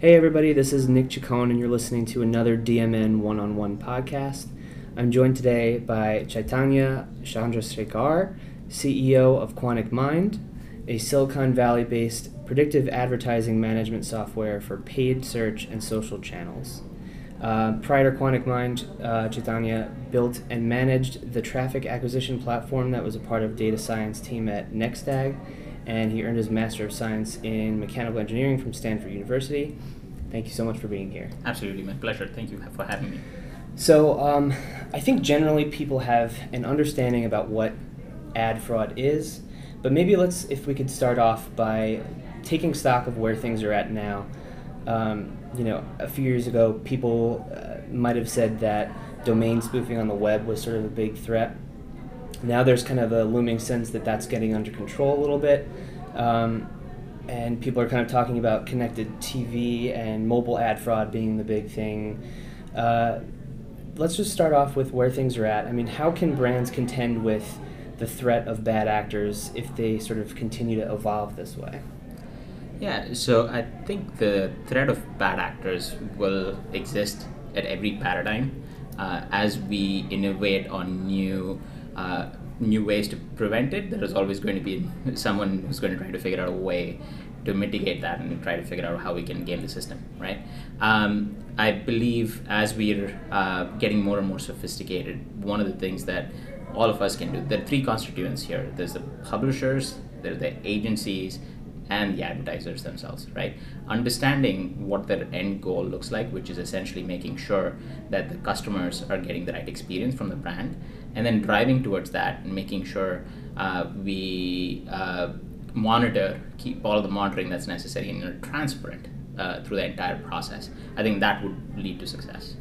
Hey, everybody, this is Nick Chacon, and you're listening to another DMN one on one podcast. I'm joined today by Chaitanya Chandrasekhar, CEO of QuanticMind, a Silicon Valley based predictive advertising management software for paid search and social channels. Uh, prior to QuanticMind, uh, Chaitanya built and managed the traffic acquisition platform that was a part of data science team at Nextag and he earned his Master of Science in Mechanical Engineering from Stanford University. Thank you so much for being here. Absolutely, my pleasure. Thank you for having me. So, um, I think generally people have an understanding about what ad fraud is, but maybe let's, if we could start off by taking stock of where things are at now. Um, you know, a few years ago, people uh, might have said that domain spoofing on the web was sort of a big threat now there's kind of a looming sense that that's getting under control a little bit. Um, and people are kind of talking about connected TV and mobile ad fraud being the big thing. Uh, let's just start off with where things are at. I mean, how can brands contend with the threat of bad actors if they sort of continue to evolve this way? Yeah, so I think the threat of bad actors will exist at every paradigm uh, as we innovate on new uh, new ways to prevent it, there is always going to be someone who's going to try to figure out a way to mitigate that and try to figure out how we can game the system, right? Um, I believe as we're uh, getting more and more sophisticated, one of the things that all of us can do, there are three constituents here. There's the publishers, there are the agencies, and the advertisers themselves, right? Understanding what their end goal looks like, which is essentially making sure that the customers are getting the right experience from the brand, and then driving towards that and making sure uh, we uh, monitor, keep all the monitoring that's necessary and are transparent uh, through the entire process. I think that would lead to success.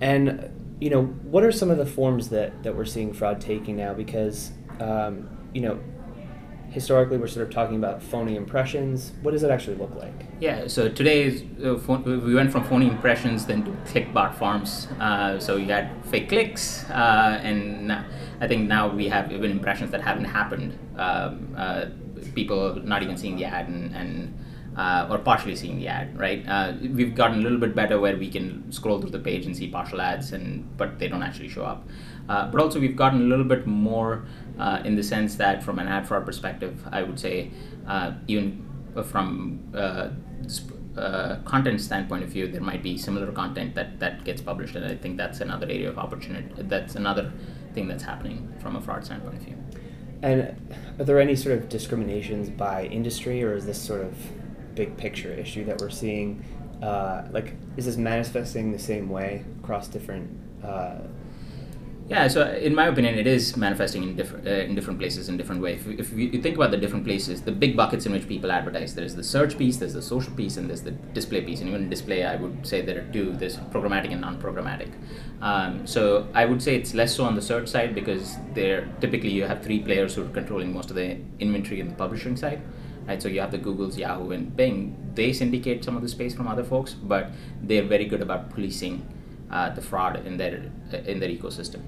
And you know, what are some of the forms that, that we're seeing fraud taking now? Because um, you know, historically we're sort of talking about phony impressions. What does it actually look like? Yeah, so today uh, we went from phony impressions then to click bot farms. Uh, so you had fake clicks, uh, and I think now we have even impressions that haven't happened. Um, uh, people not even seeing the ad and, and uh, or partially seeing the ad, right? Uh, we've gotten a little bit better where we can scroll through the page and see partial ads, and but they don't actually show up. Uh, but also, we've gotten a little bit more uh, in the sense that, from an ad fraud perspective, I would say, uh, even from uh, content standpoint of view, there might be similar content that that gets published, and I think that's another area of opportunity. That's another thing that's happening from a fraud standpoint of view. And are there any sort of discriminations by industry, or is this sort of big picture issue that we're seeing? Uh, like, is this manifesting the same way across different uh, yeah, so in my opinion, it is manifesting in different uh, in different places in different ways. If, if you think about the different places, the big buckets in which people advertise, there is the search piece, there's the social piece, and there's the display piece. And even display, I would say there are two. There's programmatic and non-programmatic. Um, so I would say it's less so on the search side because there typically you have three players who are controlling most of the inventory in the publishing side. Right, so you have the Googles, Yahoo, and Bing. They syndicate some of the space from other folks, but they're very good about policing uh, the fraud in their in their ecosystem.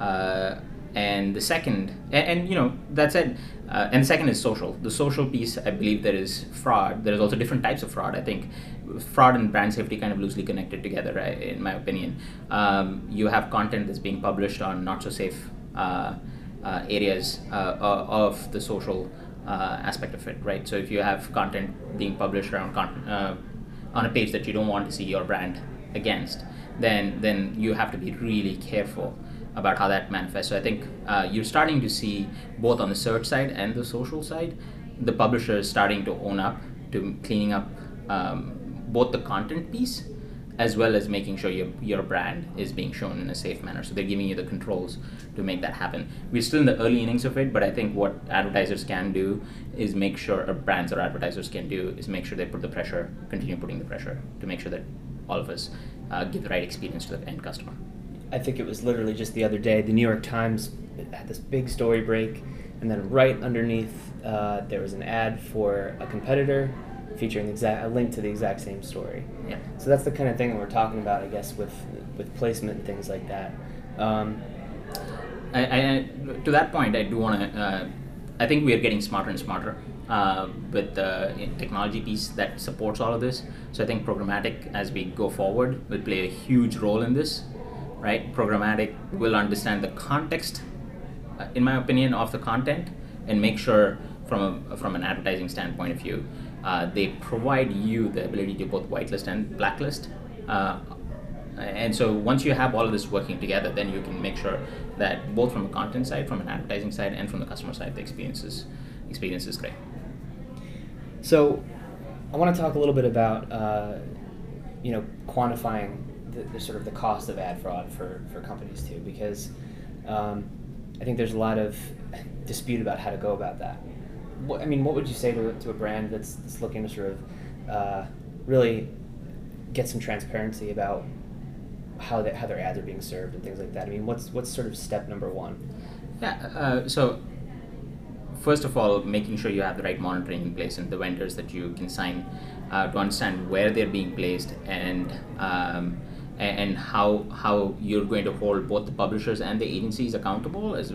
Uh, and the second, and, and, you know that said, uh, and the second is social. The social piece, I believe, there is fraud. There is also different types of fraud. I think fraud and brand safety kind of loosely connected together, right, in my opinion. Um, you have content that's being published on not so safe uh, uh, areas uh, of the social aspect of it, right? So if you have content being published around con- on a page that you don't want to see your brand against, then then you have to be really careful about how that manifests. So I think uh, you're starting to see both on the search side and the social side, the publishers starting to own up to cleaning up um, both the content piece as well as making sure your, your brand is being shown in a safe manner. So they're giving you the controls to make that happen. We're still in the early innings of it, but I think what advertisers can do is make sure, or brands or advertisers can do, is make sure they put the pressure, continue putting the pressure to make sure that all of us uh, give the right experience to the end customer. I think it was literally just the other day, the New York Times had this big story break, and then right underneath uh, there was an ad for a competitor featuring exact, a link to the exact same story. Yeah. So that's the kind of thing that we're talking about, I guess, with with placement and things like that. Um, I, I, to that point, I do want to. Uh, I think we are getting smarter and smarter uh, with the technology piece that supports all of this. So I think programmatic, as we go forward, will play a huge role in this. Right, programmatic will understand the context, uh, in my opinion, of the content, and make sure from a, from an advertising standpoint of view, uh, they provide you the ability to both whitelist and blacklist. Uh, and so once you have all of this working together, then you can make sure that both from a content side, from an advertising side, and from the customer side, the experience is, experience is great. So, I want to talk a little bit about uh, you know quantifying the, the, sort of the cost of ad fraud for, for companies too, because um, I think there's a lot of dispute about how to go about that. What, I mean, what would you say to, to a brand that's, that's looking to sort of uh, really get some transparency about how, they, how their ads are being served and things like that? I mean, what's what's sort of step number one? Yeah. Uh, so first of all, making sure you have the right monitoring in place and the vendors that you can sign uh, to understand where they're being placed and um, and how how you're going to hold both the publishers and the agencies accountable as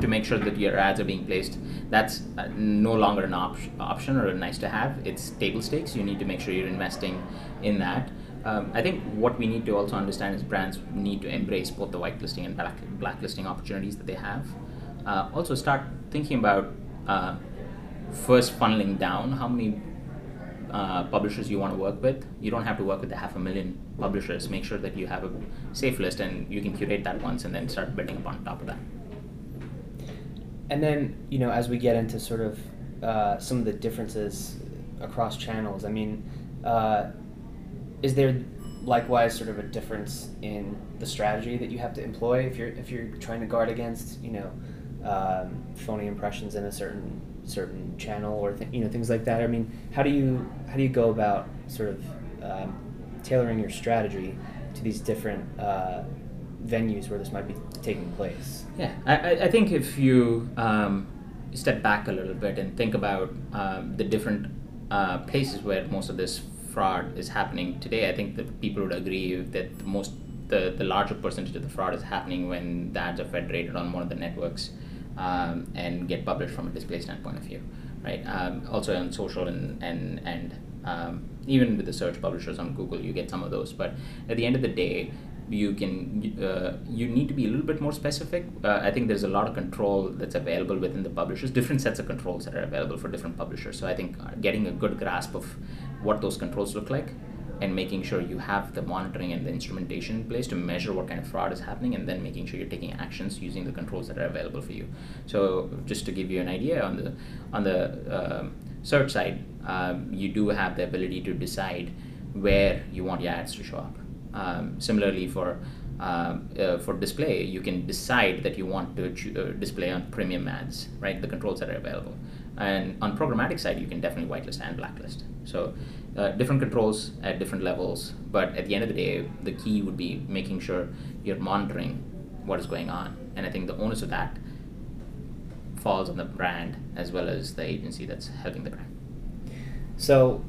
to make sure that your ads are being placed. That's uh, no longer an op- option or a nice to have. It's table stakes. You need to make sure you're investing in that. Um, I think what we need to also understand is brands need to embrace both the whitelisting and black blacklisting opportunities that they have. Uh, also, start thinking about uh, first funneling down how many uh, publishers you want to work with. You don't have to work with the half a million publishers. Make sure that you have a safe list and you can curate that once and then start building upon top of that. And then, you know, as we get into sort of uh, some of the differences across channels, I mean, uh, is there likewise sort of a difference in the strategy that you have to employ if you're if you're trying to guard against, you know, um, phony impressions in a certain certain channel or th- you know things like that. I mean, how do you how do you go about sort of um, tailoring your strategy to these different uh, venues where this might be taking place? Yeah, I, I think if you um, step back a little bit and think about um, the different uh, places where most of this fraud is happening today, I think that people would agree that the most the, the larger percentage of the fraud is happening when the ads are federated on one of the networks um, and get published from a display standpoint of view, right? Um, also on social and and and um, even with the search publishers on Google, you get some of those. But at the end of the day, you can uh, you need to be a little bit more specific. Uh, I think there's a lot of control that's available within the publishers. Different sets of controls that are available for different publishers. So I think uh, getting a good grasp of what those controls look like and making sure you have the monitoring and the instrumentation in place to measure what kind of fraud is happening and then making sure you're taking actions using the controls that are available for you so just to give you an idea on the on the um, search side um, you do have the ability to decide where you want your ads to show up um, similarly for um, uh, for display, you can decide that you want to uh, display on premium ads, right? The controls that are available. And on programmatic side, you can definitely whitelist and blacklist. So uh, different controls at different levels, but at the end of the day, the key would be making sure you're monitoring what is going on. And I think the onus of that falls on the brand as well as the agency that's helping the brand. So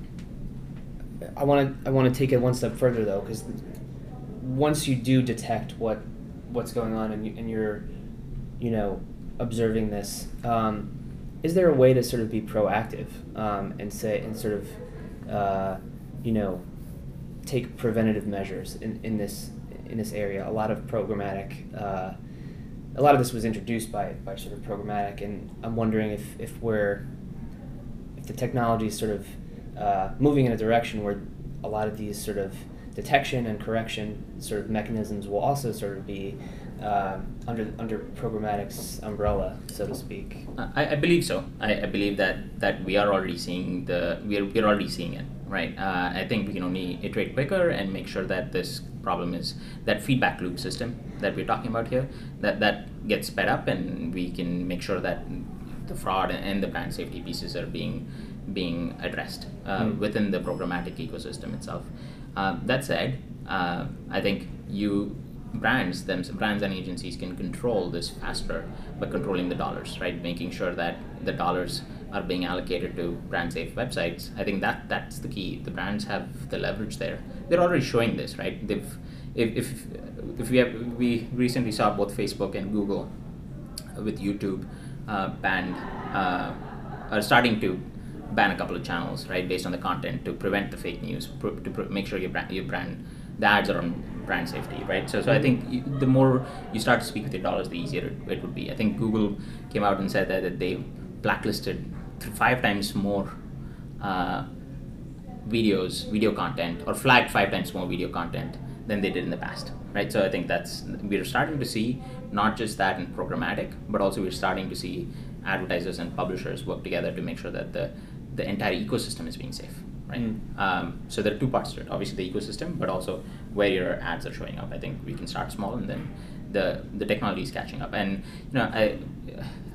I want to I want to take it one step further though, because once you do detect what what's going on and, you, and you're you know observing this. Um, is there a way to sort of be proactive um, and say and sort of uh, you know take preventative measures in, in this in this area? A lot of programmatic. Uh, a lot of this was introduced by, by sort of programmatic, and I'm wondering if, if we're if the technology is sort of uh, moving in a direction where a lot of these sort of detection and correction sort of mechanisms will also sort of be uh, under under programmatic's umbrella, so to speak. I, I believe so. I, I believe that that we are already seeing the we're, we're already seeing it right. Uh, I think we can only iterate quicker and make sure that this problem is that feedback loop system that we're talking about here that that gets sped up and we can make sure that the fraud and the brand safety pieces are being being addressed uh, mm. within the programmatic ecosystem itself. Uh, that said, uh, I think you brands them brands and agencies can control this faster by controlling the dollars right? Making sure that the dollars are being allocated to brand safe websites. I think that that's the key. The brands have the leverage there. They're already showing this right? They've if if, if we have we recently saw both facebook and google with youtube uh, banned uh, are starting to ban a couple of channels, right, based on the content to prevent the fake news, pr- to pr- make sure your brand, your brand, the ads are on brand safety, right? So, so I think you, the more you start to speak with your dollars, the easier it, it would be. I think Google came out and said that, that they blacklisted five times more uh, videos, video content, or flagged five times more video content than they did in the past, right? So I think that's we're starting to see not just that in programmatic, but also we're starting to see advertisers and publishers work together to make sure that the the entire ecosystem is being safe, right? Mm. Um, so there are two parts to it. Obviously, the ecosystem, but also where your ads are showing up. I think we can start small, and then the the technology is catching up. And you know, I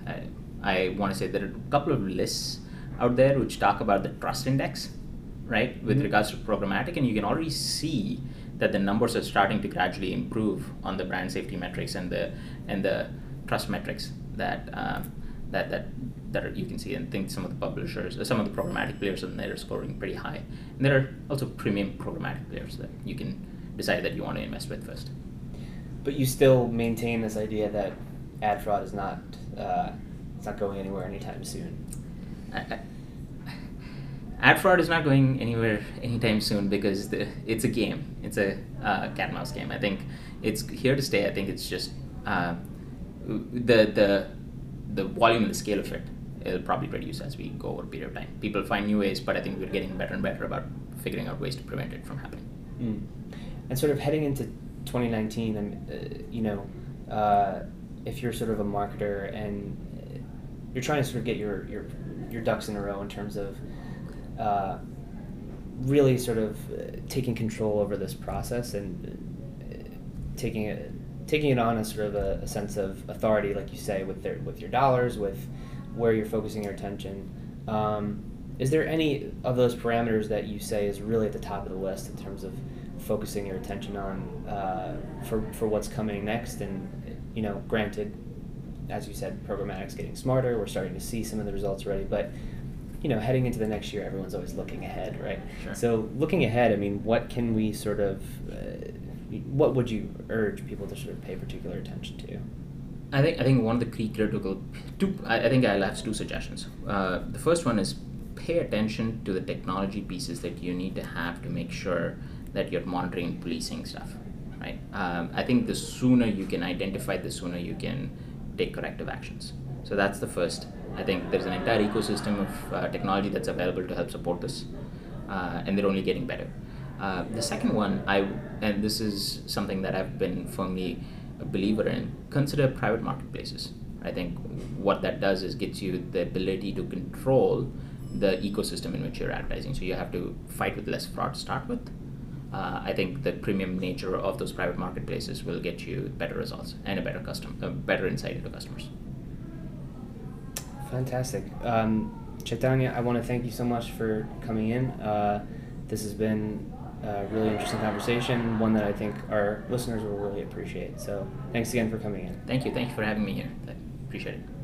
I, I want to say there are a couple of lists out there which talk about the trust index, right, with Mhm. regards to programmatic, and you can already see that the numbers are starting to gradually improve on the brand safety metrics and the and the trust metrics that um, that that that are, you can see and think some of the publishers, uh, some of the programmatic players in there are scoring pretty high. And there are also premium programmatic players that you can decide that you want to invest with first. But you still maintain this idea that ad fraud is not uh, it's not going anywhere anytime soon. I, I, ad fraud is not going anywhere anytime soon because the, it's a game. It's a uh, cat and mouse game. I think it's here to stay. I think it's just uh, the the the volume and the scale of it will probably reduce as we go over a period of time. People find new ways, but I think we're getting better and better about figuring out ways to prevent it from happening. Mm. And sort of heading into 2019, and uh, you know, uh, if you're sort of a marketer and uh, you're trying to sort of get your your your ducks in a row in terms of uh, really sort of uh, taking control over this process and uh, taking it taking it on as sort of a, a sense of authority, like you say, with their with your dollars, with where you're focusing your attention. Um, is there any of those parameters that you say is really at the top of the list in terms of focusing your attention on uh, for for what's coming next? And you know, granted, as you said, programmatic's getting smarter. We're starting to see some of the results already, but you know, heading into the next year, everyone's always looking ahead, right? Sure. So, looking ahead, I mean, what can we sort of, uh, what would you urge people to sort of pay particular attention to? I think I think one of the key critical two. I, I think I'll have two suggestions. Uh, the first one is pay attention to the technology pieces that you need to have to make sure that you're monitoring policing stuff. Right. Um, I think the sooner you can identify, the sooner you can take corrective actions. So that's the first. I think there's an entire ecosystem of uh, technology that's available to help support this, uh, and they're only getting better. Uh, the second one, I and this is something that I've been firmly a believer in. Consider private marketplaces. I think what that does is gets you the ability to control the ecosystem in which you're advertising. So you have to fight with less fraud to start with. Uh, I think the premium nature of those private marketplaces will get you better results and a better custom, a better insight into customers. Fantastic. Um, Chaitanya, I want to thank you so much for coming in. Uh, this has been really interesting conversation, one that I think our listeners will really appreciate. So thanks again for coming in. Thank you. Thank you for having me here. I appreciate it.